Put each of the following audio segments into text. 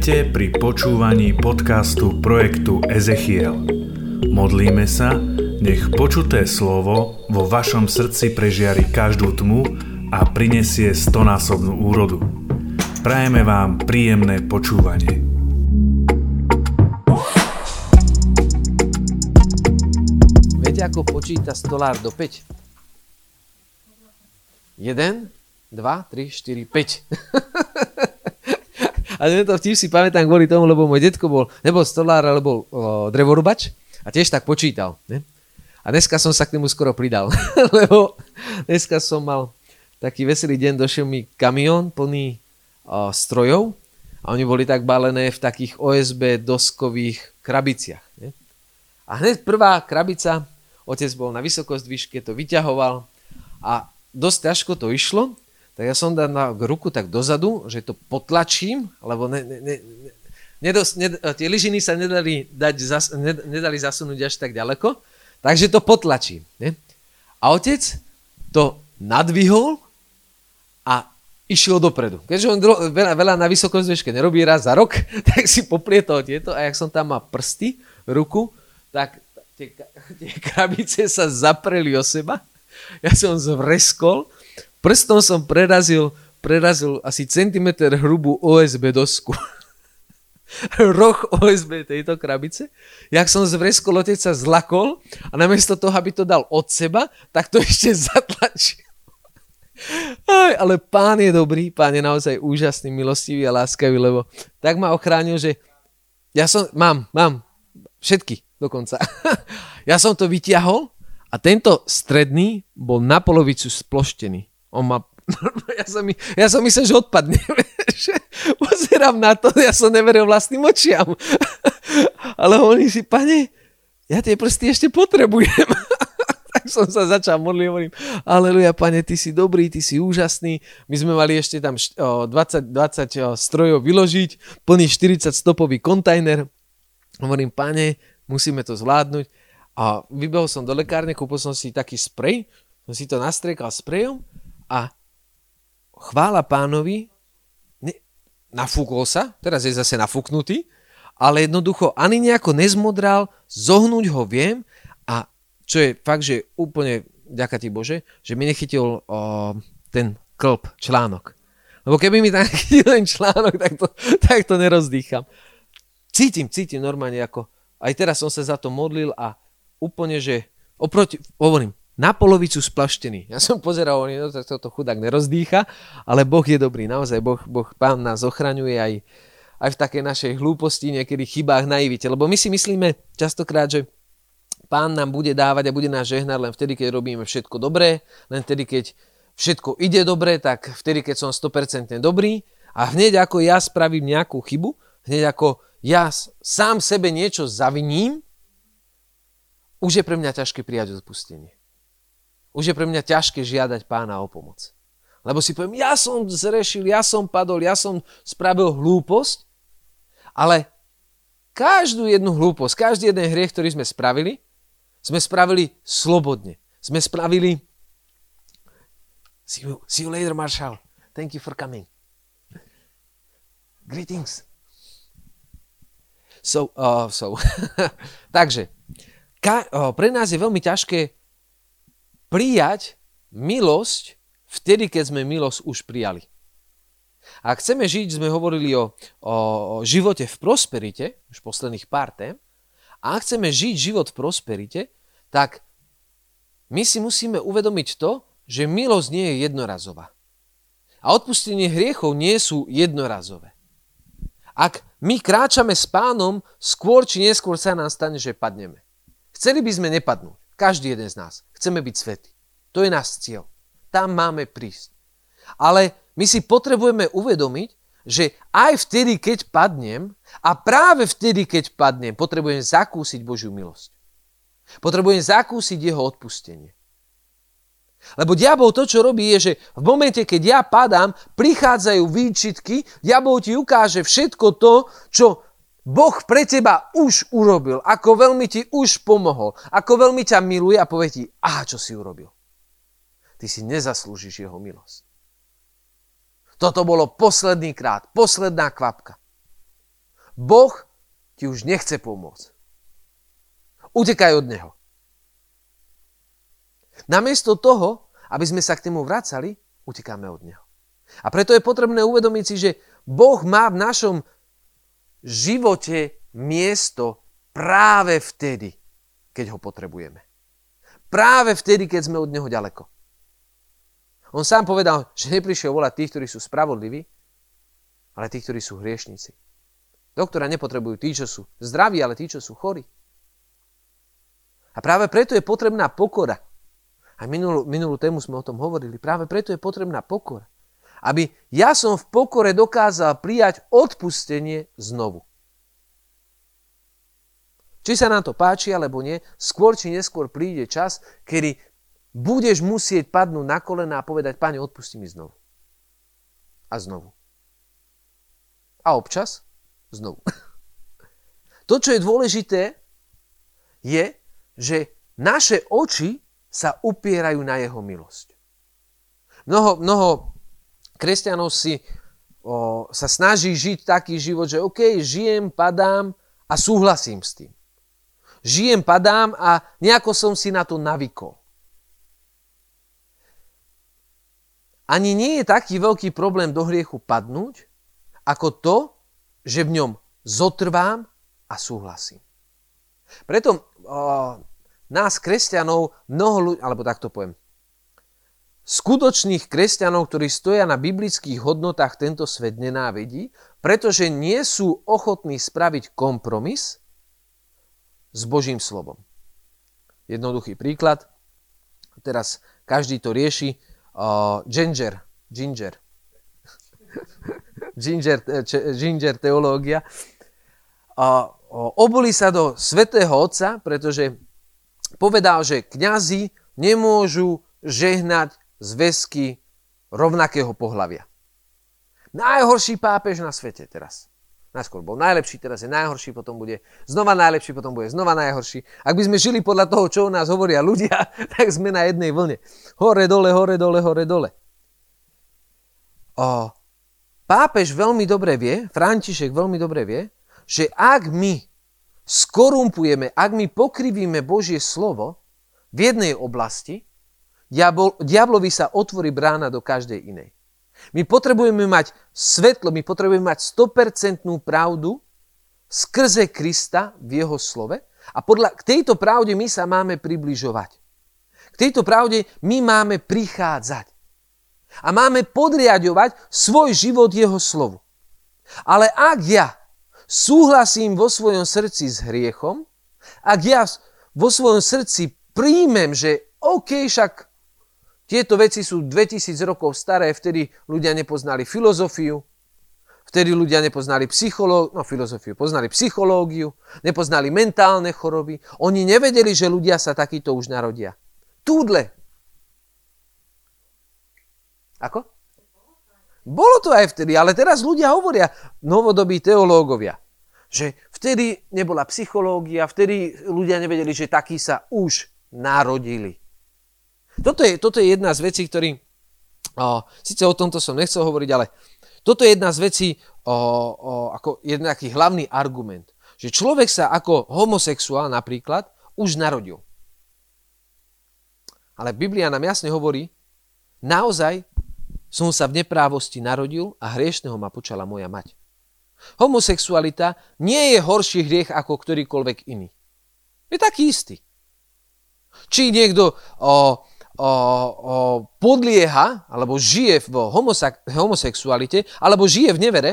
Vítajte pri počúvaní podcastu projektu Ezechiel. Modlíme sa, nech počuté slovo vo vašom srdci prežiari každú tmu a prinesie stonásobnú úrodu. Prajeme vám príjemné počúvanie. Viete, ako počíta stolár do 5? 1, 2, 3, 4, 5. A tento vtip si pamätám kvôli tomu, lebo môj detko bol, nebol stolár, ale bol drevorubač a tiež tak počítal. Ne? A dneska som sa k nemu skoro pridal, lebo dneska som mal taký veselý deň, došiel mi kamión plný o, strojov a oni boli tak balené v takých OSB doskových krabiciach. Ne? A hneď prvá krabica, otec bol na vysokosť výške, to vyťahoval a dosť ťažko to išlo, tak ja som dal na ruku tak dozadu, že to potlačím, lebo ne, ne, ne, nedos, ne, tie lyžiny sa nedali, dať, zas, ne, nedali zasunúť až tak ďaleko, takže to potlačím. Ne? A otec to nadvihol a išiel dopredu. Keďže on dro, veľa, veľa na vysokozvežke nerobí raz za rok, tak si poplietol tieto a jak som tam mal prsty, ruku, tak tie, tie krabice sa zapreli o seba. Ja som zvreskol Prstom som prerazil, prerazil asi centimetr hrubú OSB dosku. roh OSB tejto krabice. Jak som z vreskol, otec sa zlakol a namiesto toho, aby to dal od seba, tak to ešte zatlačil. Aj, ale pán je dobrý, pán je naozaj úžasný, milostivý a láskavý, lebo tak ma ochránil, že ja som, mám, mám, všetky dokonca. ja som to vyťahol a tento stredný bol na polovicu sploštený. On ma... ja, som, ja som myslel, že odpadne. Pozerám na to, ja som neveril vlastným očiam. Ale oni si, pane, ja tie prsty ešte potrebujem. tak som sa začal modliť, hovorím, aleluja, pane, ty si dobrý, ty si úžasný. My sme mali ešte tam 20, 20 strojov vyložiť, plný 40 stopový kontajner. Hovorím, pane, musíme to zvládnuť. A vybehol som do lekárne, kúpil som si taký sprej, som si to nastriekal sprejom a chvála pánovi, ne, nafúkol sa, teraz je zase nafúknutý, ale jednoducho ani nejako nezmodral, zohnúť ho viem a čo je fakt, že úplne, ďaká ti Bože, že mi nechytil o, ten klb, článok. Lebo keby mi tam chytil ten článok, tak to, tak to nerozdýcham. Cítim, cítim normálne ako, aj teraz som sa za to modlil a úplne, že oproti, hovorím, na polovicu splaštený. Ja som pozeral, on no, toto chudák nerozdýcha, ale Boh je dobrý, naozaj Boh, boh Pán nás ochraňuje aj, aj v takej našej hlúposti, niekedy chybách, naivite. Lebo my si myslíme častokrát, že Pán nám bude dávať a bude nás žehnať len vtedy, keď robíme všetko dobré, len vtedy, keď všetko ide dobre, tak vtedy, keď som 100% dobrý a hneď ako ja spravím nejakú chybu, hneď ako ja sám sebe niečo zaviním, už je pre mňa ťažké prijať odpustenie. Už je pre mňa ťažké žiadať pána o pomoc. Lebo si poviem, ja som zrešil, ja som padol, ja som spravil hlúposť, ale každú jednu hlúposť, každý jeden hriech, ktorý sme spravili, sme spravili slobodne. Sme spravili See you, see you later, Marshall. Thank you for coming. Greetings. So, uh, so. Takže, ka, uh, pre nás je veľmi ťažké prijať milosť vtedy, keď sme milosť už prijali. Ak chceme žiť, sme hovorili o, o živote v prosperite, už posledných pár tém, a ak chceme žiť život v prosperite, tak my si musíme uvedomiť to, že milosť nie je jednorazová. A odpustenie hriechov nie sú jednorazové. Ak my kráčame s pánom, skôr či neskôr sa nám stane, že padneme. Chceli by sme nepadnúť. Každý jeden z nás. Chceme byť svetí. To je náš cieľ. Tam máme prísť. Ale my si potrebujeme uvedomiť, že aj vtedy, keď padnem, a práve vtedy, keď padnem, potrebujem zakúsiť Božiu milosť. Potrebujem zakúsiť jeho odpustenie. Lebo diabol to, čo robí, je, že v momente, keď ja padám, prichádzajú výčitky, diabol ti ukáže všetko to, čo Boh pre teba už urobil, ako veľmi ti už pomohol, ako veľmi ťa miluje a povie ti, aha, čo si urobil. Ty si nezaslúžiš jeho milosť. Toto bolo posledný krát, posledná kvapka. Boh ti už nechce pomôcť. Utekaj od Neho. Namiesto toho, aby sme sa k nemu vracali, utekáme od Neho. A preto je potrebné uvedomiť si, že Boh má v našom živote miesto práve vtedy, keď ho potrebujeme. Práve vtedy, keď sme od Neho ďaleko. On sám povedal, že neprišiel volať tých, ktorí sú spravodliví, ale tí, ktorí sú hriešnici. Doktora nepotrebujú tí, čo sú zdraví, ale tí, čo sú chorí. A práve preto je potrebná pokora. Aj minulú, minulú tému sme o tom hovorili. Práve preto je potrebná pokora. Aby ja som v pokore dokázal prijať odpustenie znovu. Či sa nám to páči alebo nie, skôr či neskôr príde čas, kedy budeš musieť padnúť na kolena a povedať, Pane, odpusti mi znovu. A znovu. A občas znovu. To, čo je dôležité, je, že naše oči sa upierajú na jeho milosť. Mnoho, mnoho kresťanov si o, sa snaží žiť taký život, že OK, žijem, padám a súhlasím s tým žijem, padám a nejako som si na to navykol. Ani nie je taký veľký problém do hriechu padnúť, ako to, že v ňom zotrvám a súhlasím. Preto o, nás, kresťanov, mnoho ľudí, alebo takto poviem, skutočných kresťanov, ktorí stoja na biblických hodnotách, tento svet nenávidí, pretože nie sú ochotní spraviť kompromis s Božím slovom. Jednoduchý príklad. Teraz každý to rieši. Uh, ginger. Ginger. ginger, če, ginger teológia. Uh, obuli sa do svetého Otca, pretože povedal, že kňazi nemôžu žehnať zväzky rovnakého pohľavia. Najhorší pápež na svete teraz. Najskôr bol najlepší, teraz je najhorší, potom bude znova najlepší, potom bude znova najhorší. Ak by sme žili podľa toho, čo o nás hovoria ľudia, tak sme na jednej vlne. Hore, dole, hore, dole, hore, dole. O, pápež veľmi dobre vie, František veľmi dobre vie, že ak my skorumpujeme, ak my pokrivíme Božie slovo v jednej oblasti, diabol, diablovi sa otvorí brána do každej inej. My potrebujeme mať svetlo, my potrebujeme mať 100% pravdu skrze Krista v jeho slove a podľa, k tejto pravde my sa máme približovať. K tejto pravde my máme prichádzať. A máme podriadovať svoj život jeho slovu. Ale ak ja súhlasím vo svojom srdci s hriechom, ak ja vo svojom srdci príjmem, že OK, však tieto veci sú 2000 rokov staré, vtedy ľudia nepoznali filozofiu, vtedy ľudia nepoznali psychológiu, no filozofiu, poznali psychológiu, nepoznali mentálne choroby. Oni nevedeli, že ľudia sa takýto už narodia. Túdle. Ako? Bolo to aj vtedy, ale teraz ľudia hovoria, novodobí teológovia, že vtedy nebola psychológia, vtedy ľudia nevedeli, že takí sa už narodili. Toto je, toto je jedna z vecí, ktorý, o, síce o tomto som nechcel hovoriť, ale toto je jedna z vecí, o, o, ako jeden hlavný argument, že človek sa ako homosexuál napríklad už narodil. Ale Biblia nám jasne hovorí, naozaj som sa v neprávosti narodil a hriešného ma počala moja mať. Homosexualita nie je horší hriech ako ktorýkoľvek iný. Je taký istý. Či niekto o, o, o, podlieha alebo žije v homosexualite, alebo žije v nevere,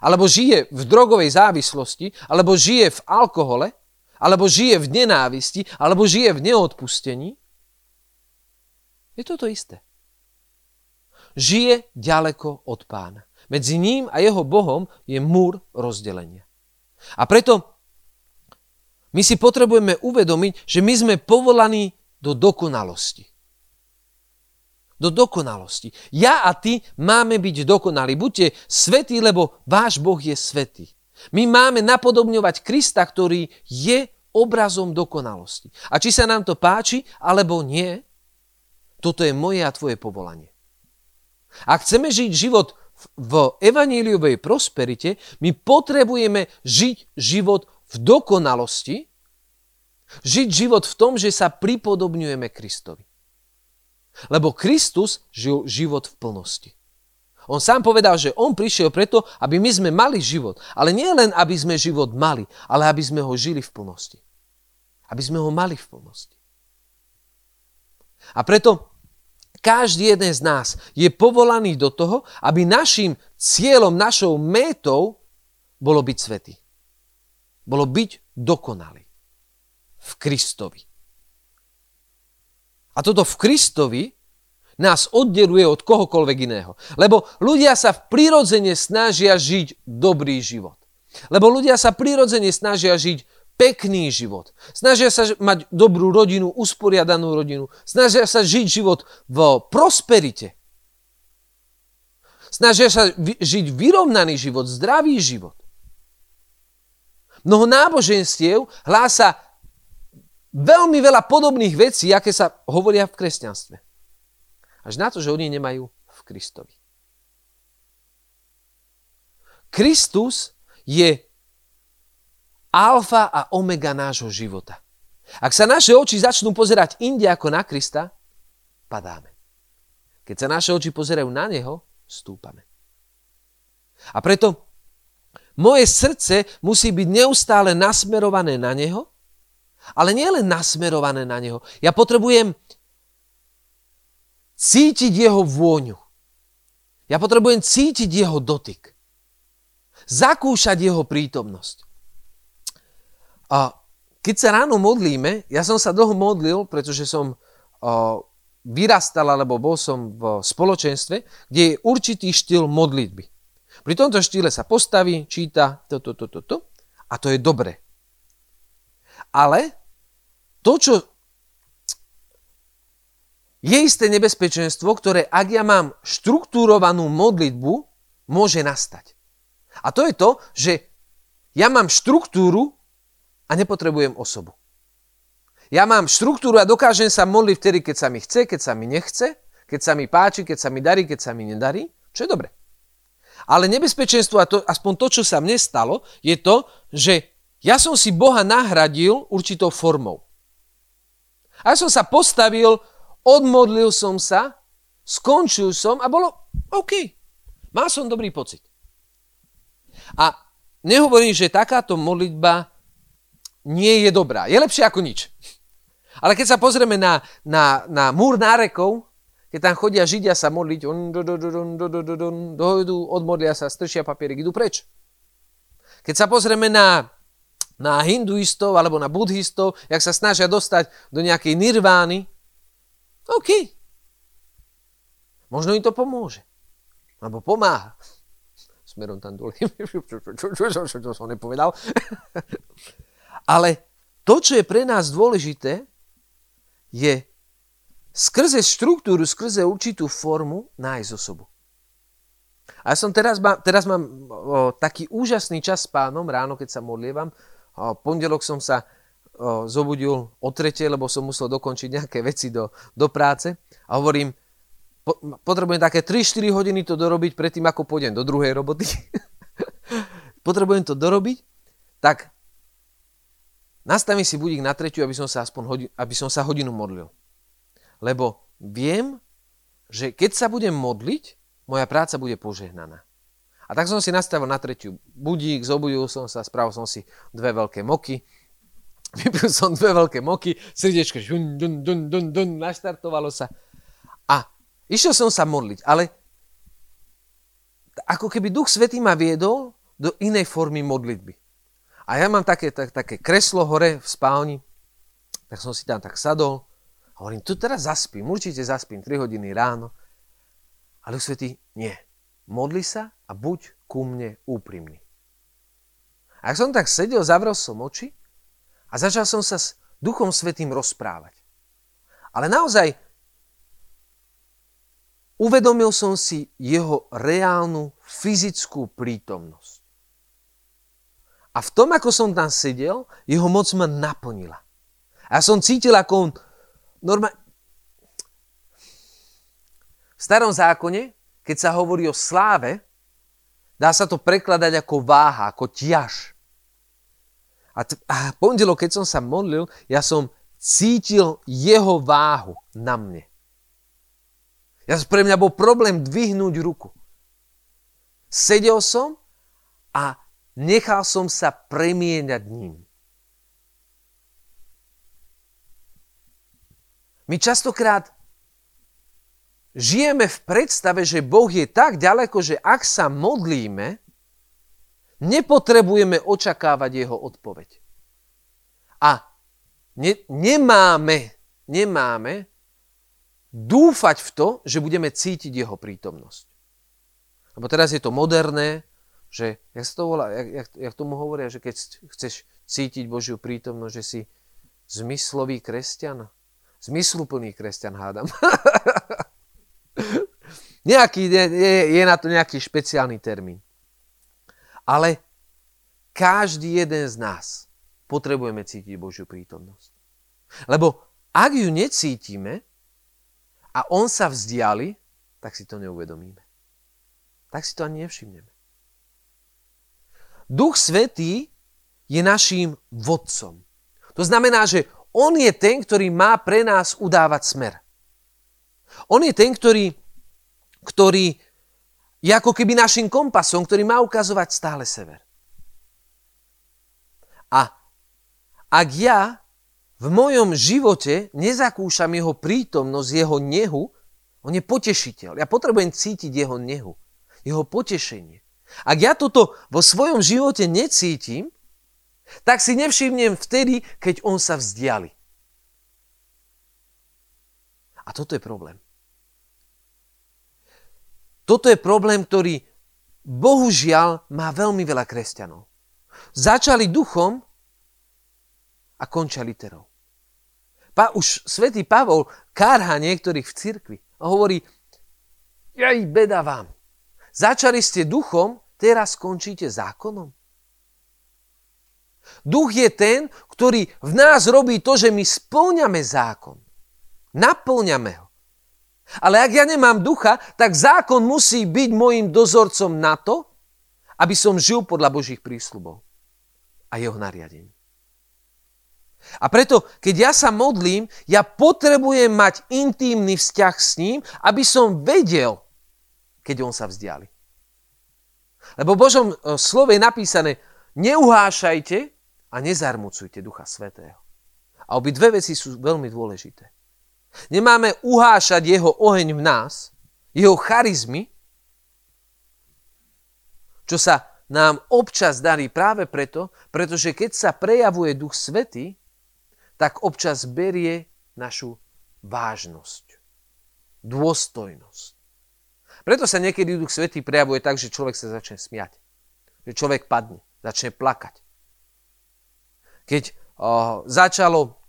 alebo žije v drogovej závislosti, alebo žije v alkohole, alebo žije v nenávisti, alebo žije v neodpustení, je to to isté. Žije ďaleko od pána. Medzi ním a jeho Bohom je múr rozdelenia. A preto my si potrebujeme uvedomiť, že my sme povolaní do dokonalosti. Do dokonalosti. Ja a ty máme byť dokonali. Buďte svetí, lebo váš Boh je svetý. My máme napodobňovať Krista, ktorý je obrazom dokonalosti. A či sa nám to páči, alebo nie, toto je moje a tvoje povolanie. Ak chceme žiť život v evaníliovej prosperite my potrebujeme žiť život v dokonalosti, žiť život v tom, že sa pripodobňujeme Kristovi. Lebo Kristus žil život v plnosti. On sám povedal, že on prišiel preto, aby my sme mali život. Ale nie len, aby sme život mali, ale aby sme ho žili v plnosti. Aby sme ho mali v plnosti. A preto každý jeden z nás je povolaný do toho, aby našim cieľom, našou métou bolo byť svetý. Bolo byť dokonalý. V Kristovi. A toto v Kristovi nás oddeluje od kohokoľvek iného. Lebo ľudia sa v prirodzene snažia žiť dobrý život. Lebo ľudia sa prirodzene snažia žiť pekný život. Snažia sa mať dobrú rodinu, usporiadanú rodinu. Snažia sa žiť život v prosperite. Snažia sa žiť vyrovnaný život, zdravý život. Mnoho náboženstiev hlása veľmi veľa podobných vecí, aké sa hovoria v kresťanstve. Až na to, že oni nemajú v Kristovi. Kristus je alfa a omega nášho života. Ak sa naše oči začnú pozerať inde ako na Krista, padáme. Keď sa naše oči pozerajú na Neho, stúpame. A preto moje srdce musí byť neustále nasmerované na Neho, ale nie len nasmerované na Neho. Ja potrebujem cítiť jeho vôňu. Ja potrebujem cítiť jeho dotyk. Zakúšať jeho prítomnosť. A keď sa ráno modlíme, ja som sa dlho modlil, pretože som vyrastal, alebo bol som v spoločenstve, kde je určitý štýl modlitby. Pri tomto štýle sa postaví, číta toto, toto, toto a to je dobre. Ale to, čo je isté nebezpečenstvo, ktoré ak ja mám štruktúrovanú modlitbu, môže nastať. A to je to, že ja mám štruktúru a nepotrebujem osobu. Ja mám štruktúru a dokážem sa modliť vtedy, keď sa mi chce, keď sa mi nechce, keď sa mi páči, keď sa mi darí, keď sa mi nedarí, čo je dobre. Ale nebezpečenstvo, a to, aspoň to, čo sa mne stalo, je to, že ja som si Boha nahradil určitou formou. A ja som sa postavil odmodlil som sa, skončil som a bolo OK. Mal som dobrý pocit. A nehovorím, že takáto modlitba nie je dobrá. Je lepšie ako nič. Ale keď sa pozrieme na, na, na múr nárekov, keď tam chodia Židia sa modliť, on, do, do, do, do, do, do, do, dojdú, odmodlia sa, stršia papierik, idú preč. Keď sa pozrieme na, na hinduistov alebo na buddhistov, jak sa snažia dostať do nejakej nirvány, OK. Možno im to pomôže. Alebo pomáha. Smerom tam dole. Čo som nepovedal. Ale to, čo je pre nás dôležité, je skrze štruktúru, skrze určitú formu nájsť osobu. A ja som teraz, teraz mám o, taký úžasný čas s pánom ráno, keď sa modlievam. Pondelok som sa zobudil o tretej, lebo som musel dokončiť nejaké veci do, do práce. A hovorím, po, potrebujem také 3-4 hodiny to dorobiť predtým, ako pôjdem do druhej roboty. potrebujem to dorobiť, tak nastavím si budík na tretiu, aby som sa aspoň hodin, aby som sa hodinu modlil. Lebo viem, že keď sa budem modliť, moja práca bude požehnaná. A tak som si nastavil na tretiu budík, zobudil som sa, spravil som si dve veľké moky, Vypil som dve veľké moky, srdiečko dun, dun, dun, dun, dun, naštartovalo sa. A išiel som sa modliť, ale ako keby Duch Svetý ma viedol do inej formy modlitby. A ja mám také, tak, také kreslo hore v spálni, tak som si tam tak sadol a hovorím, tu teraz zaspím, určite zaspím 3 hodiny ráno. Ale Duch Svetý, nie. Modli sa a buď ku mne úprimný. A ak som tak sedel, zavrel som oči a začal som sa s Duchom Svetým rozprávať. Ale naozaj uvedomil som si jeho reálnu fyzickú prítomnosť. A v tom, ako som tam sedel, jeho moc ma naplnila. A ja som cítil, ako on normálne... V starom zákone, keď sa hovorí o sláve, Dá sa to prekladať ako váha, ako ťaž. A, t- a pondelok, keď som sa modlil, ja som cítil jeho váhu na mne. Ja, pre mňa bol problém dvihnúť ruku. Sedel som a nechal som sa premieňať ním. My častokrát žijeme v predstave, že Boh je tak ďaleko, že ak sa modlíme, nepotrebujeme očakávať jeho odpoveď. A ne, nemáme, nemáme dúfať v to, že budeme cítiť jeho prítomnosť. Lebo teraz je to moderné, že, jak sa to volá, jak, jak, jak tomu hovoria, že keď chceš cítiť Božiu prítomnosť, že si zmyslový kresťan, Zmysluplný kresťan, hádam. nejaký, je, je, na to nejaký špeciálny termín. Ale každý jeden z nás potrebujeme cítiť Božiu prítomnosť. Lebo ak ju necítime a on sa vzdiali, tak si to neuvedomíme. Tak si to ani nevšimneme. Duch Svetý je naším vodcom. To znamená, že on je ten, ktorý má pre nás udávať smer. On je ten, ktorý, ktorý je ako keby našim kompasom, ktorý má ukazovať stále sever. A ak ja v mojom živote nezakúšam jeho prítomnosť, jeho nehu, on je potešiteľ. Ja potrebujem cítiť jeho nehu, jeho potešenie. Ak ja toto vo svojom živote necítim, tak si nevšimnem vtedy, keď on sa vzdiali. A toto je problém. Toto je problém, ktorý bohužiaľ má veľmi veľa kresťanov. Začali duchom a končia literou. Pa, už svätý Pavol kárha niektorých v cirkvi a hovorí, jaj, beda vám. Začali ste duchom, teraz skončíte zákonom. Duch je ten, ktorý v nás robí to, že my spĺňame zákon. Naplňame ho. Ale ak ja nemám ducha, tak zákon musí byť môjim dozorcom na to, aby som žil podľa Božích prísľubov a jeho nariadení. A preto, keď ja sa modlím, ja potrebujem mať intímny vzťah s ním, aby som vedel, keď on sa vzdiali. Lebo v Božom e, slove je napísané, neuhášajte a nezarmucujte Ducha Svetého. A obi dve veci sú veľmi dôležité. Nemáme uhášať jeho oheň v nás, jeho charizmy, čo sa nám občas darí práve preto, pretože keď sa prejavuje Duch Svety, tak občas berie našu vážnosť, dôstojnosť. Preto sa niekedy Duch Svetý prejavuje tak, že človek sa začne smiať. Že človek padne, začne plakať. Keď o, začalo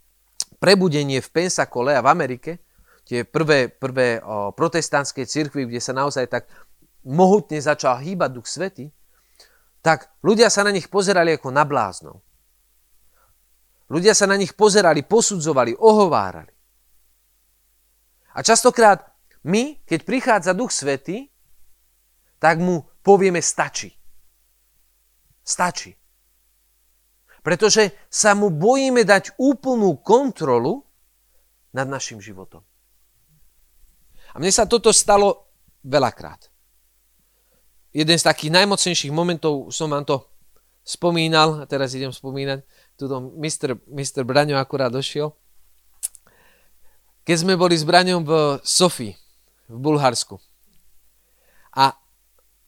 prebudenie v Pensacole a v Amerike, tie prvé, prvé o, protestantské cirkvy, kde sa naozaj tak mohutne začal hýbať Duch Svety, tak ľudia sa na nich pozerali ako na bláznov. Ľudia sa na nich pozerali, posudzovali, ohovárali. A častokrát my, keď prichádza Duch Svety, tak mu povieme stačí. Stačí. Pretože sa mu bojíme dať úplnú kontrolu nad našim životom. A mne sa toto stalo veľakrát. Jeden z takých najmocnejších momentov, som vám to spomínal, a teraz idem spomínať, tuto Mr. Mr. Braňo akurát došiel. Keď sme boli s Braňom v Sofii, v Bulharsku. A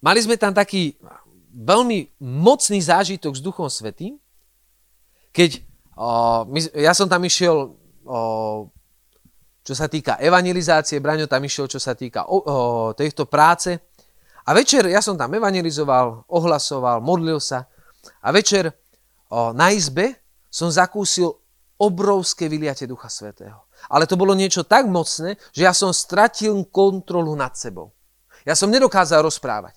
mali sme tam taký veľmi mocný zážitok s Duchom Svetým, keď o, my, ja som tam išiel, o, čo sa týka evangelizácie, Braňo tam išiel, čo sa týka o, o, tejto práce. A večer ja som tam evangelizoval, ohlasoval, modlil sa. A večer o, na izbe som zakúsil obrovské vyliate Ducha Svetého. Ale to bolo niečo tak mocné, že ja som stratil kontrolu nad sebou. Ja som nedokázal rozprávať.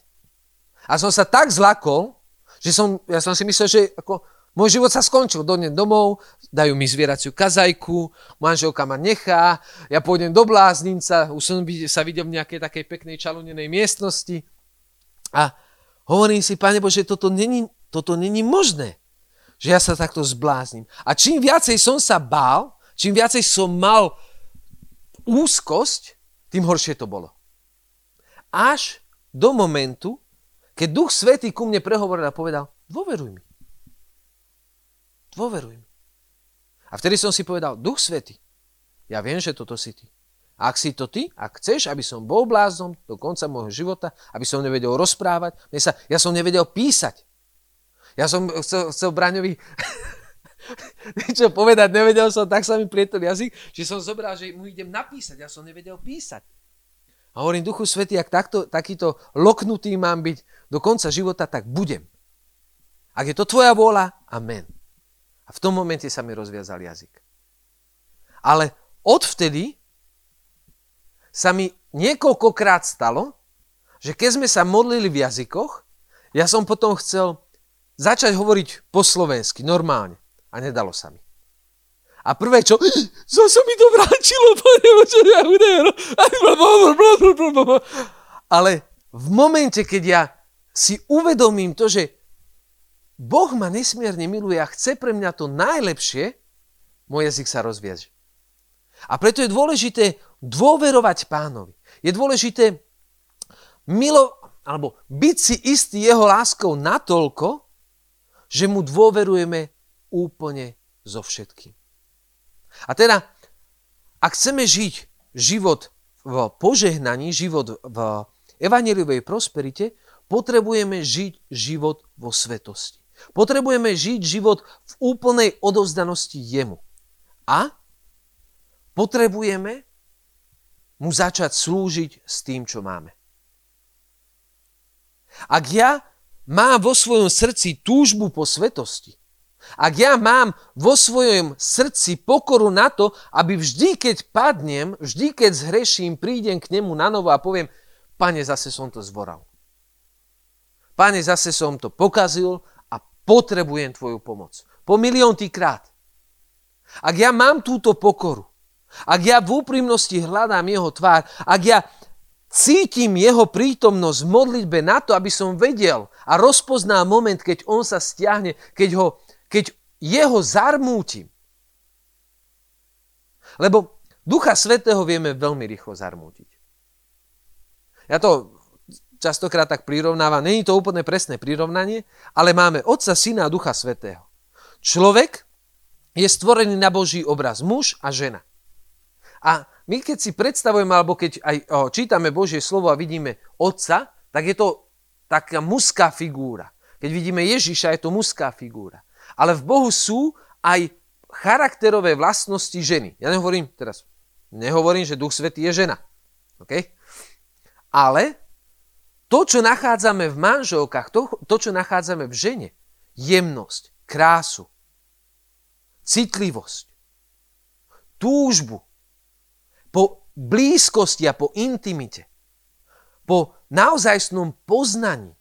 A som sa tak zlakol, že som, ja som si myslel, že ako, môj život sa skončil, dojdem domov, dajú mi zvieraciu kazajku, manželka ma nechá, ja pôjdem do bláznica, už som sa videl v nejakej takej peknej čalunenej miestnosti a Hovorím si, Pane Bože, toto není, toto není možné, že ja sa takto zbláznim. A čím viacej som sa bál, čím viacej som mal úzkosť, tým horšie to bolo. Až do momentu, keď Duch Svetý ku mne prehovoril a povedal, dôveruj mi. Dôveruj mi. A vtedy som si povedal, Duch Svetý, ja viem, že toto si ty. A ak si to ty, ak chceš, aby som bol bláznom do konca môjho života, aby som nevedel rozprávať, sa, ja som nevedel písať. Ja som chcel, chcel Braňovi niečo povedať, nevedel som, tak sa mi prietol jazyk, že som zobral, že mu idem napísať, ja som nevedel písať. A hovorím, Duchu Svety, ak takto, takýto loknutý mám byť do konca života, tak budem. Ak je to tvoja vôľa, amen. A v tom momente sa mi rozviazal jazyk. Ale odvtedy sa mi niekoľkokrát stalo, že keď sme sa modlili v jazykoch, ja som potom chcel začať hovoriť po slovensky, normálne. A nedalo sa mi. A prvé čo, zase mi to vrátilo, pane, čo ja Ale v momente, keď ja si uvedomím to, že Boh ma nesmierne miluje a chce pre mňa to najlepšie, môj jazyk sa rozvieže. A preto je dôležité dôverovať pánovi. Je dôležité milo, alebo byť si istý jeho láskou natoľko, že mu dôverujeme úplne zo všetkým. A teda, ak chceme žiť život v požehnaní, život v evaneliovej prosperite, potrebujeme žiť život vo svetosti. Potrebujeme žiť život v úplnej odovzdanosti jemu. A potrebujeme mu začať slúžiť s tým, čo máme. Ak ja mám vo svojom srdci túžbu po svetosti, ak ja mám vo svojom srdci pokoru na to, aby vždy, keď padnem, vždy, keď zhreším, prídem k nemu na novo a poviem, pane, zase som to zvoral. Pane, zase som to pokazil potrebujem tvoju pomoc. Po milióntý krát. Ak ja mám túto pokoru, ak ja v úprimnosti hľadám jeho tvár, ak ja cítim jeho prítomnosť v modlitbe na to, aby som vedel a rozpoznal moment, keď on sa stiahne, keď, ho, keď jeho zarmútim. Lebo Ducha Svetého vieme veľmi rýchlo zarmútiť. Ja to častokrát tak prirovnávam, není to úplne presné prirovnanie, ale máme Otca, Syna a Ducha Svetého. Človek je stvorený na Boží obraz, muž a žena. A my keď si predstavujeme, alebo keď aj o, čítame Božie slovo a vidíme Otca, tak je to taká mužská figúra. Keď vidíme Ježiša, je to mužská figúra. Ale v Bohu sú aj charakterové vlastnosti ženy. Ja nehovorím teraz, nehovorím, že Duch Svetý je žena. Okay? Ale to, čo nachádzame v manželkách, to, to, čo nachádzame v žene, jemnosť, krásu, citlivosť, túžbu, po blízkosti a po intimite, po naozajstnom poznaní.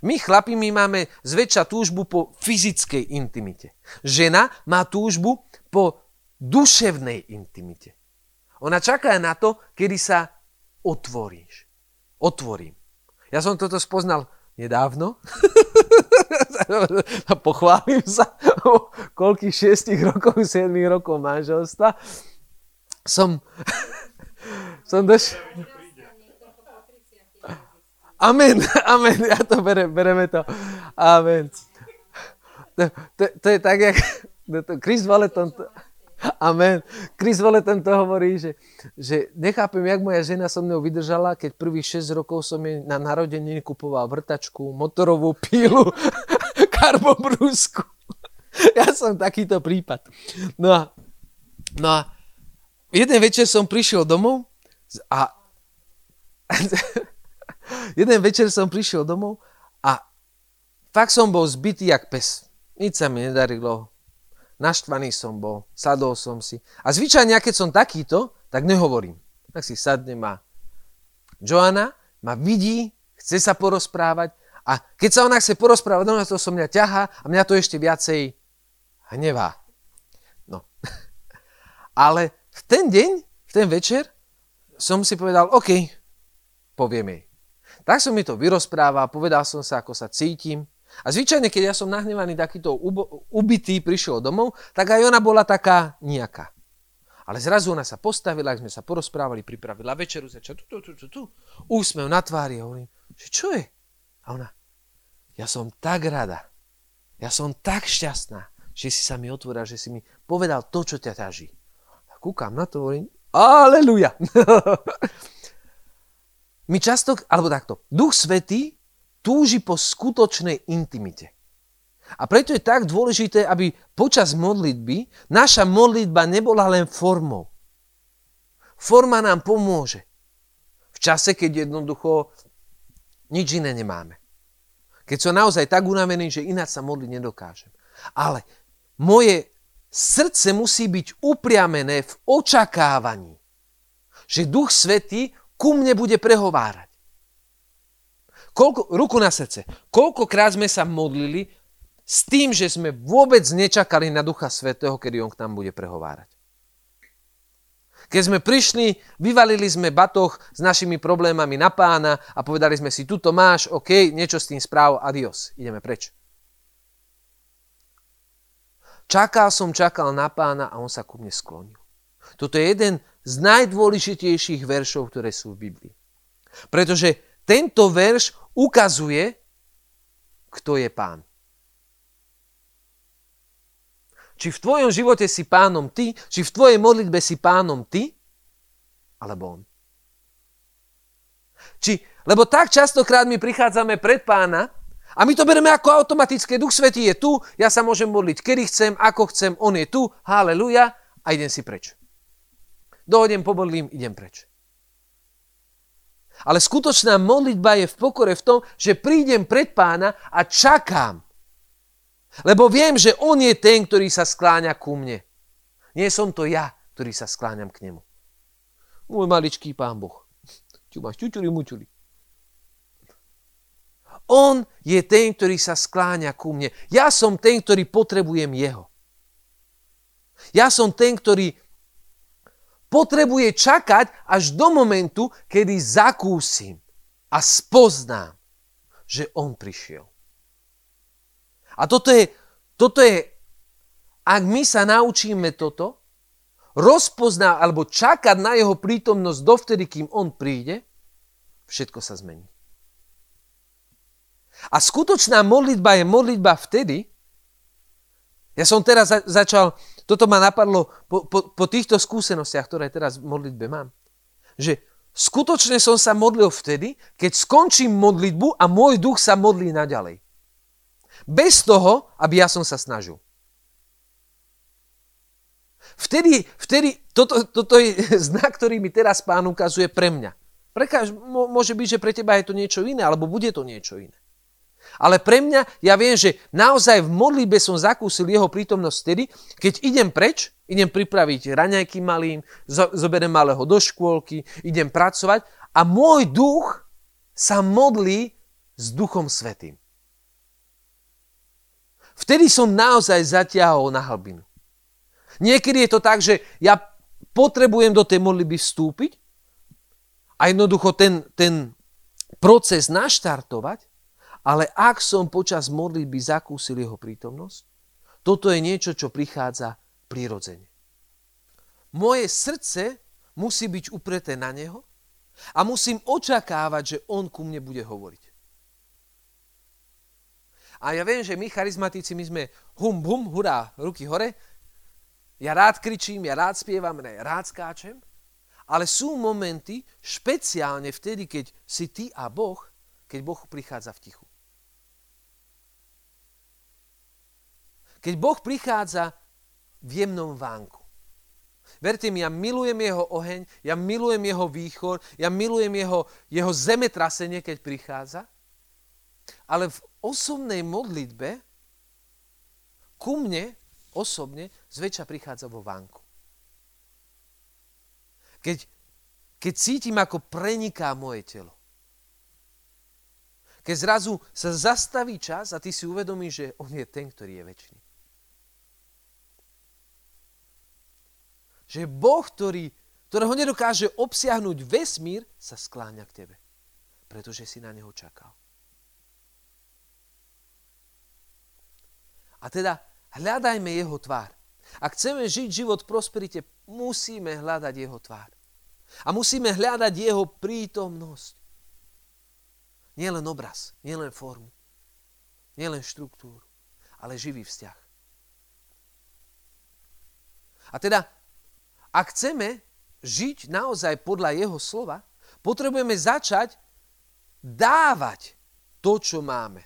My chlapi, my máme zväčša túžbu po fyzickej intimite. Žena má túžbu po duševnej intimite. Ona čaká na to, kedy sa otvoríš. Otvorím. Ja som toto spoznal nedávno. Pochválim sa o koľkých 6 rokov, 7 rokov manželstva som, som doš... Amen, amen, ja to berem, bereme to. Amen. To, to, to je tak, jak Chris Valeton, to, amen. Chris Valeton to hovorí, že, že nechápem, jak moja žena so mnou vydržala, keď prvých 6 rokov som jej na narodeniny kupoval vrtačku, motorovú pílu, karbobrúsku. Ja som takýto prípad. No a, no a jeden večer som prišiel domov a jeden večer som prišiel domov a fakt som bol zbytý jak pes. Nič sa mi nedarilo. Naštvaný som bol, sadol som si. A zvyčajne, keď som takýto, tak nehovorím. Tak si sadnem a Joana ma vidí, chce sa porozprávať a keď sa ona chce porozprávať, ona to som mňa ťahá a mňa to ešte viacej hnevá. No. Ale v ten deň, v ten večer som si povedal, OK, poviem jej. Tak som mi to vyrozprával, povedal som sa, ako sa cítim. A zvyčajne, keď ja som nahnevaný takýto ubitý, prišiel domov, tak aj ona bola taká nejaká. Ale zrazu ona sa postavila, ak sme sa porozprávali, pripravila večeru, začala tu, tu, tu, tu, tu, úsmev na tvári a hovorím, že čo je? A ona, ja som tak rada, ja som tak šťastná, že si sa mi otvoril, že si mi povedal to, čo ťa ťaží. A kúkam na to, hovorím, aleluja. My často, alebo takto, Duch Svetý túži po skutočnej intimite. A preto je tak dôležité, aby počas modlitby naša modlitba nebola len formou. Forma nám pomôže. V čase, keď jednoducho nič iné nemáme. Keď som naozaj tak unavený, že ináč sa modliť nedokážem. Ale moje srdce musí byť upriamené v očakávaní, že Duch Svetý ku mne bude prehovárať. Koľko, ruku na srdce. Koľkokrát sme sa modlili s tým, že sme vôbec nečakali na Ducha Svetého, kedy On k nám bude prehovárať. Keď sme prišli, vyvalili sme batoh s našimi problémami na pána a povedali sme si, tuto máš, OK, niečo s tým správ, adios, ideme preč. Čakal som, čakal na pána a on sa ku mne sklonil. Toto je jeden z najdôležitejších veršov, ktoré sú v Biblii. Pretože tento verš ukazuje, kto je pán. Či v tvojom živote si pánom ty, či v tvojej modlitbe si pánom ty, alebo on. Či, lebo tak častokrát my prichádzame pred pána a my to bereme ako automatické. Duch Svetý je tu, ja sa môžem modliť, kedy chcem, ako chcem, on je tu, haleluja, a idem si preč dohodnem, pomodlím, idem preč. Ale skutočná modlitba je v pokore v tom, že prídem pred pána a čakám. Lebo viem, že on je ten, ktorý sa skláňa ku mne. Nie som to ja, ktorý sa skláňam k nemu. Môj maličký pán Boh. Čumáš, čučuli, mučuli. On je ten, ktorý sa skláňa ku mne. Ja som ten, ktorý potrebujem jeho. Ja som ten, ktorý potrebuje čakať až do momentu, kedy zakúsim a spoznám, že on prišiel. A toto je, toto je, ak my sa naučíme toto, rozpozná alebo čakať na jeho prítomnosť dovtedy, kým on príde, všetko sa zmení. A skutočná modlitba je modlitba vtedy, ja som teraz za- začal toto ma napadlo po, po, po týchto skúsenostiach, ktoré teraz v modlitbe mám. Že skutočne som sa modlil vtedy, keď skončím modlitbu a môj duch sa modlí naďalej. Bez toho, aby ja som sa snažil. Vtedy, vtedy toto, toto je znak, ktorý mi teraz pán ukazuje pre mňa. Pre kaž, môže byť, že pre teba je to niečo iné, alebo bude to niečo iné. Ale pre mňa, ja viem, že naozaj v modlitbe som zakúsil jeho prítomnosť vtedy, keď idem preč, idem pripraviť raňajky malým, zoberiem malého do škôlky, idem pracovať a môj duch sa modlí s Duchom Svetým. Vtedy som naozaj zatiahol na hlbinu. Niekedy je to tak, že ja potrebujem do tej modlitby vstúpiť a jednoducho ten, ten proces naštartovať ale ak som počas modlitby zakúsil jeho prítomnosť, toto je niečo, čo prichádza prirodzene. Moje srdce musí byť upreté na neho a musím očakávať, že on ku mne bude hovoriť. A ja viem, že my charizmatici, my sme hum, hum, hurá, ruky hore. Ja rád kričím, ja rád spievam, ja rád skáčem. Ale sú momenty, špeciálne vtedy, keď si ty a Boh, keď Boh prichádza v tichu. Keď Boh prichádza v jemnom vánku. Verte mi, ja milujem jeho oheň, ja milujem jeho východ, ja milujem jeho, jeho zemetrasenie, keď prichádza. Ale v osobnej modlitbe ku mne osobne zväčša prichádza vo vánku. Keď, keď cítim, ako preniká moje telo. Keď zrazu sa zastaví čas a ty si uvedomíš, že on je ten, ktorý je väčší. Že Boh, ktorý, ktorého nedokáže obsiahnuť vesmír, sa skláňa k tebe. pretože si na neho čakal. A teda hľadajme jeho tvár. Ak chceme žiť život v prosperite, musíme hľadať jeho tvár. A musíme hľadať jeho prítomnosť. Nielen obraz, nielen formu, nielen štruktúru, ale živý vzťah. A teda, ak chceme žiť naozaj podľa jeho slova, potrebujeme začať dávať to, čo máme.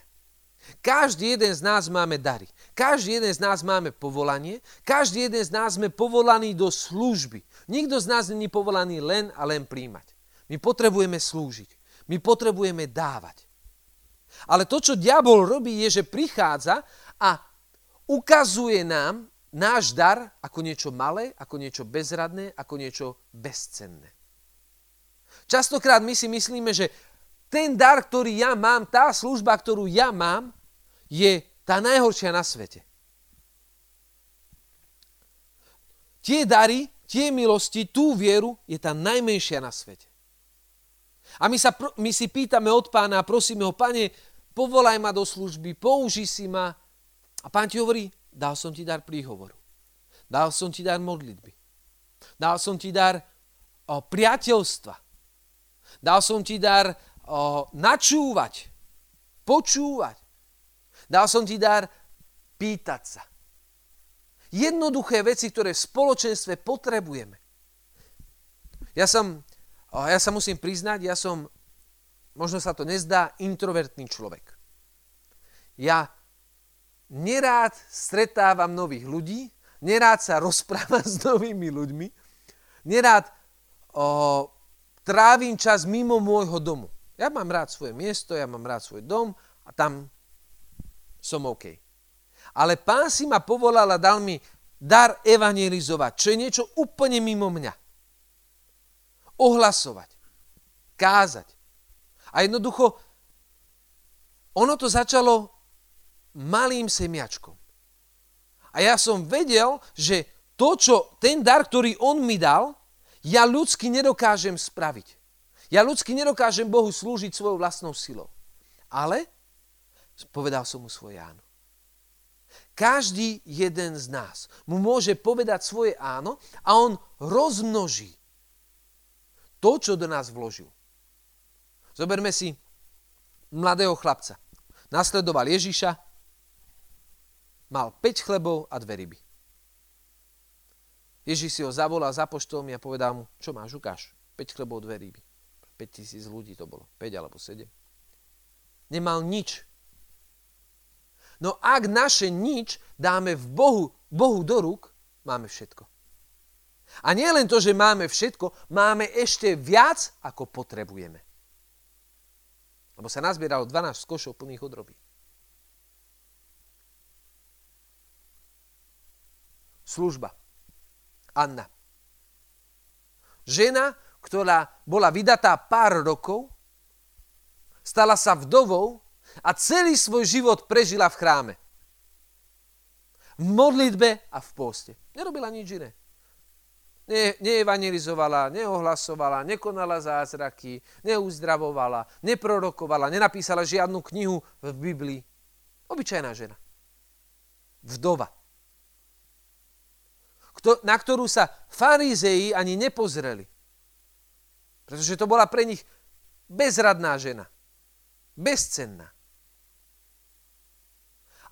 Každý jeden z nás máme dary. Každý jeden z nás máme povolanie. Každý jeden z nás sme povolaní do služby. Nikto z nás není povolaný len a len príjmať. My potrebujeme slúžiť. My potrebujeme dávať. Ale to, čo diabol robí, je, že prichádza a ukazuje nám náš dar ako niečo malé, ako niečo bezradné, ako niečo bezcenné. Častokrát my si myslíme, že ten dar, ktorý ja mám, tá služba, ktorú ja mám, je tá najhoršia na svete. Tie dary, tie milosti, tú vieru je tá najmenšia na svete. A my, sa, my si pýtame od pána a prosíme ho, pane, povolaj ma do služby, použi si ma. A pán ti hovorí, dal som ti dar príhovoru. Dal som ti dar modlitby. Dal som ti dar o, priateľstva. Dal som ti dar o, načúvať, počúvať. Dal som ti dar pýtať sa. Jednoduché veci, ktoré v spoločenstve potrebujeme. Ja som, ja sa musím priznať, ja som, možno sa to nezdá, introvertný človek. Ja nerád stretávam nových ľudí, nerád sa rozprávam s novými ľuďmi, nerád o, trávim čas mimo môjho domu. Ja mám rád svoje miesto, ja mám rád svoj dom a tam som OK. Ale pán si ma povolal a dal mi dar evangelizovať, čo je niečo úplne mimo mňa. Ohlasovať, kázať. A jednoducho, ono to začalo malým semiačkom. A ja som vedel, že to, čo, ten dar, ktorý on mi dal, ja ľudsky nedokážem spraviť. Ja ľudsky nedokážem Bohu slúžiť svojou vlastnou silou. Ale povedal som mu svoje áno. Každý jeden z nás mu môže povedať svoje áno a on rozmnoží to, čo do nás vložil. Zoberme si mladého chlapca. Nasledoval Ježiša, mal 5 chlebov a dve ryby. Ježiš si ho zavolal za poštom a povedal mu, čo máš, ukáž. 5 chlebov, dve ryby. 5 tisíc ľudí to bolo, 5 alebo 7. Nemal nič. No ak naše nič dáme v Bohu, Bohu do rúk, máme všetko. A nie len to, že máme všetko, máme ešte viac, ako potrebujeme. Lebo sa nazbieralo 12 košov plných odrobí. Služba. Anna. Žena, ktorá bola vydatá pár rokov, stala sa vdovou a celý svoj život prežila v chráme. V modlitbe a v poste. Nerobila nič iné. Ne, neevangelizovala, neohlasovala, nekonala zázraky, neuzdravovala, neprorokovala, nenapísala žiadnu knihu v Biblii. Obyčajná žena. Vdova. Na ktorú sa farizeji ani nepozreli. Pretože to bola pre nich bezradná žena. Bezcenná.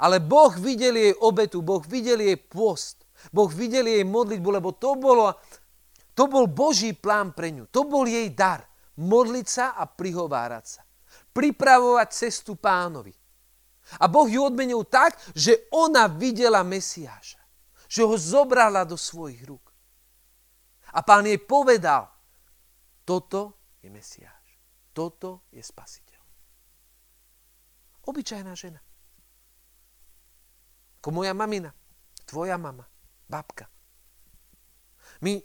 Ale Boh videl jej obetu, Boh videl jej post, Boh videl jej modlitbu, lebo to, bolo, to bol Boží plán pre ňu. To bol jej dar. Modliť sa a prihovárať sa. Pripravovať cestu pánovi. A Boh ju odmenil tak, že ona videla Mesiáša. Že ho zobrala do svojich rúk. A pán jej povedal, toto je Mesiáš. Toto je Spasiteľ. Obyčajná žena. Ako moja mamina, tvoja mama, babka. My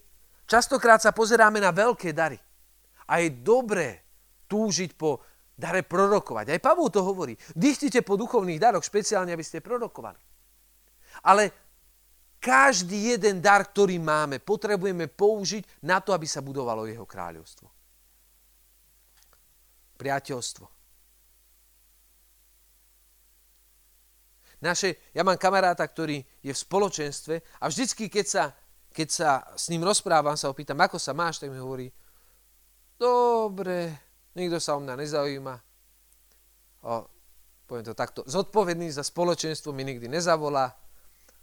častokrát sa pozeráme na veľké dary. A je dobré túžiť po dare prorokovať. Aj Pavol to hovorí. Dýchtite po duchovných daroch, špeciálne, aby ste prorokovali. Ale každý jeden dar, ktorý máme, potrebujeme použiť na to, aby sa budovalo jeho kráľovstvo. priateľstvo. Naše, ja mám kamaráta, ktorý je v spoločenstve a vždycky, keď sa, keď sa s ním rozprávam, sa opýtam, ako sa máš, tak mi hovorí, dobre, nikto sa o mňa nezaujíma. O, poviem to takto, zodpovedný za spoločenstvo mi nikdy nezavolá,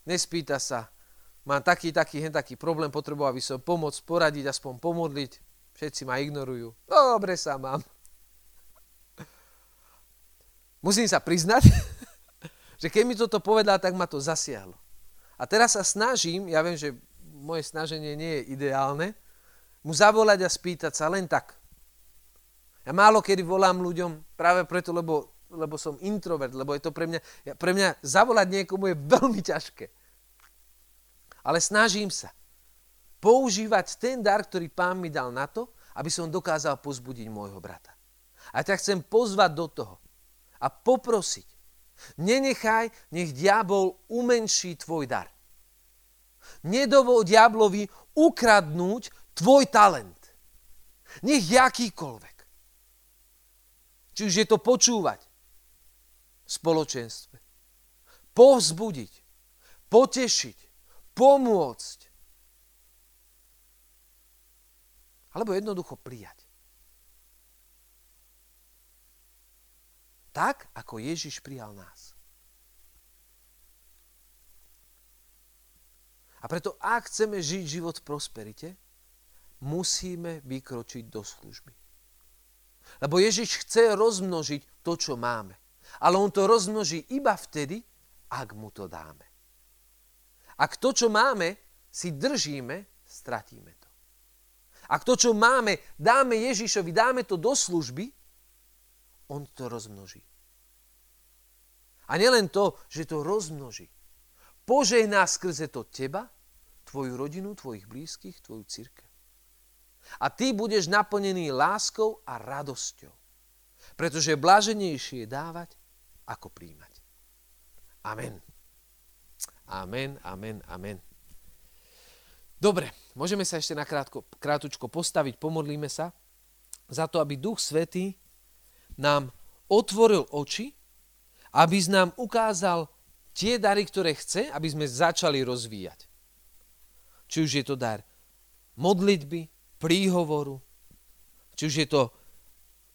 nespýta sa, mám taký, taký, hen taký problém, potreboval by som pomôcť, poradiť, aspoň pomodliť, všetci ma ignorujú. Dobre sa mám. Musím sa priznať, že keď mi toto povedal, tak ma to zasiahlo. A teraz sa snažím, ja viem, že moje snaženie nie je ideálne, mu zavolať a spýtať sa len tak. Ja málo kedy volám ľuďom práve preto, lebo, lebo som introvert, lebo je to pre mňa, pre mňa zavolať niekomu je veľmi ťažké. Ale snažím sa používať ten dar, ktorý pán mi dal na to, aby som dokázal pozbudiť môjho brata. A ťa chcem pozvať do toho, a poprosiť. Nenechaj, nech diabol umenší tvoj dar. Nedovol diablovi ukradnúť tvoj talent. Nech jakýkoľvek. Či už je to počúvať spoločenstve, povzbudiť, potešiť, pomôcť, alebo jednoducho prijať. Tak, ako Ježiš prijal nás. A preto, ak chceme žiť život v prosperite, musíme vykročiť do služby. Lebo Ježiš chce rozmnožiť to, čo máme. Ale on to rozmnoží iba vtedy, ak mu to dáme. Ak to, čo máme, si držíme, stratíme to. Ak to, čo máme, dáme Ježišovi, dáme to do služby, on to rozmnoží. A nielen to, že to rozmnoží. Požehná skrze to teba, tvoju rodinu, tvojich blízkych, tvoju církev. A ty budeš naplnený láskou a radosťou. Pretože blaženejšie je dávať, ako príjmať. Amen. Amen, amen, amen. Dobre, môžeme sa ešte na krátko, krátučko postaviť, pomodlíme sa za to, aby Duch Svetý nám otvoril oči, aby nám ukázal tie dary, ktoré chce, aby sme začali rozvíjať. Či už je to dar modlitby, príhovoru, či už je to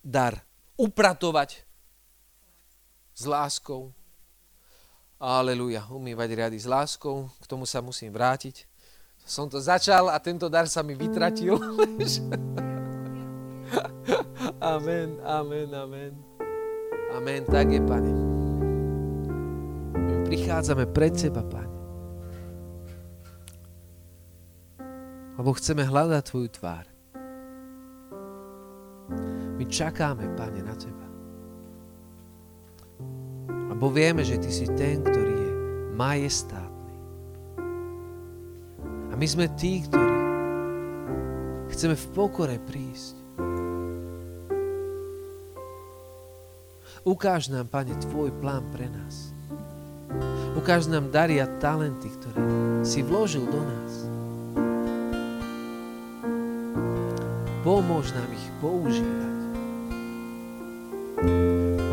dar upratovať s láskou. Aleluja, umývať riady s láskou, k tomu sa musím vrátiť. Som to začal a tento dar sa mi vytratil. Amen, amen, amen. Amen, tak je, Pane. My prichádzame pred Teba, Pane. Lebo chceme hľadať Tvoju tvár. My čakáme, Pane, na Teba. Lebo vieme, že Ty si ten, ktorý je majestátny. A my sme tí, ktorí chceme v pokore prísť Ukáž nám, Pane, Tvoj plán pre nás. Ukáž nám dary a talenty, ktoré si vložil do nás. Pomôž nám ich používať.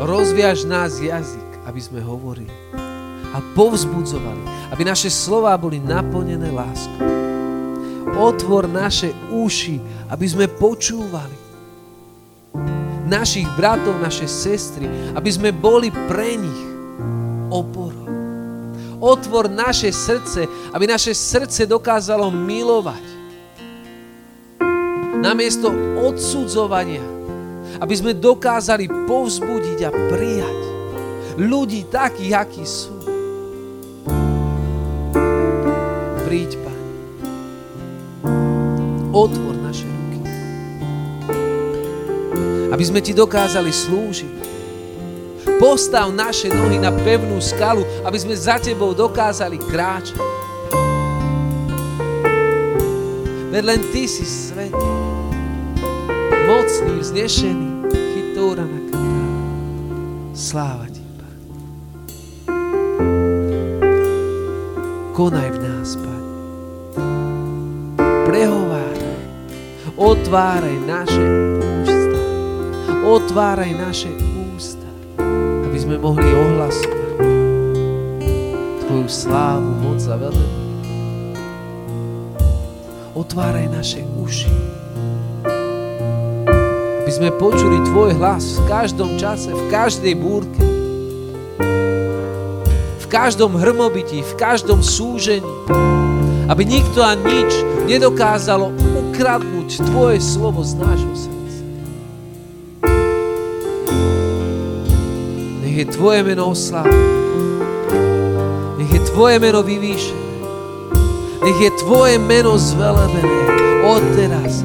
Rozviaž nás jazyk, aby sme hovorili a povzbudzovali, aby naše slová boli naplnené láskou. Otvor naše uši, aby sme počúvali našich bratov, naše sestry, aby sme boli pre nich oporou. Otvor naše srdce, aby naše srdce dokázalo milovať. Namiesto odsudzovania, aby sme dokázali povzbudiť a prijať ľudí takých, akí sú. Príď, Pane. Otvor aby sme ti dokázali slúžiť. Postav naše nohy na pevnú skalu, aby sme za tebou dokázali kráčať. Veď len ty si svet, mocný, vznešený, chytóra na kata. Sláva ti, Konaj v nás, Pán. Prehováraj, otváraj naše Otváraj naše ústa, aby sme mohli ohlasovať Tvoju slávu, moc a velenie. Otváraj naše uši, aby sme počuli Tvoj hlas v každom čase, v každej búrke, každom hrmobití, v každom súžení, aby nikto a nič nedokázalo ukradnúť Tvoje slovo z nášho srdca. Nech je Tvoje meno oslávené. Nech je Tvoje meno vyvýšené. Nech je Tvoje meno zvelebené od teraz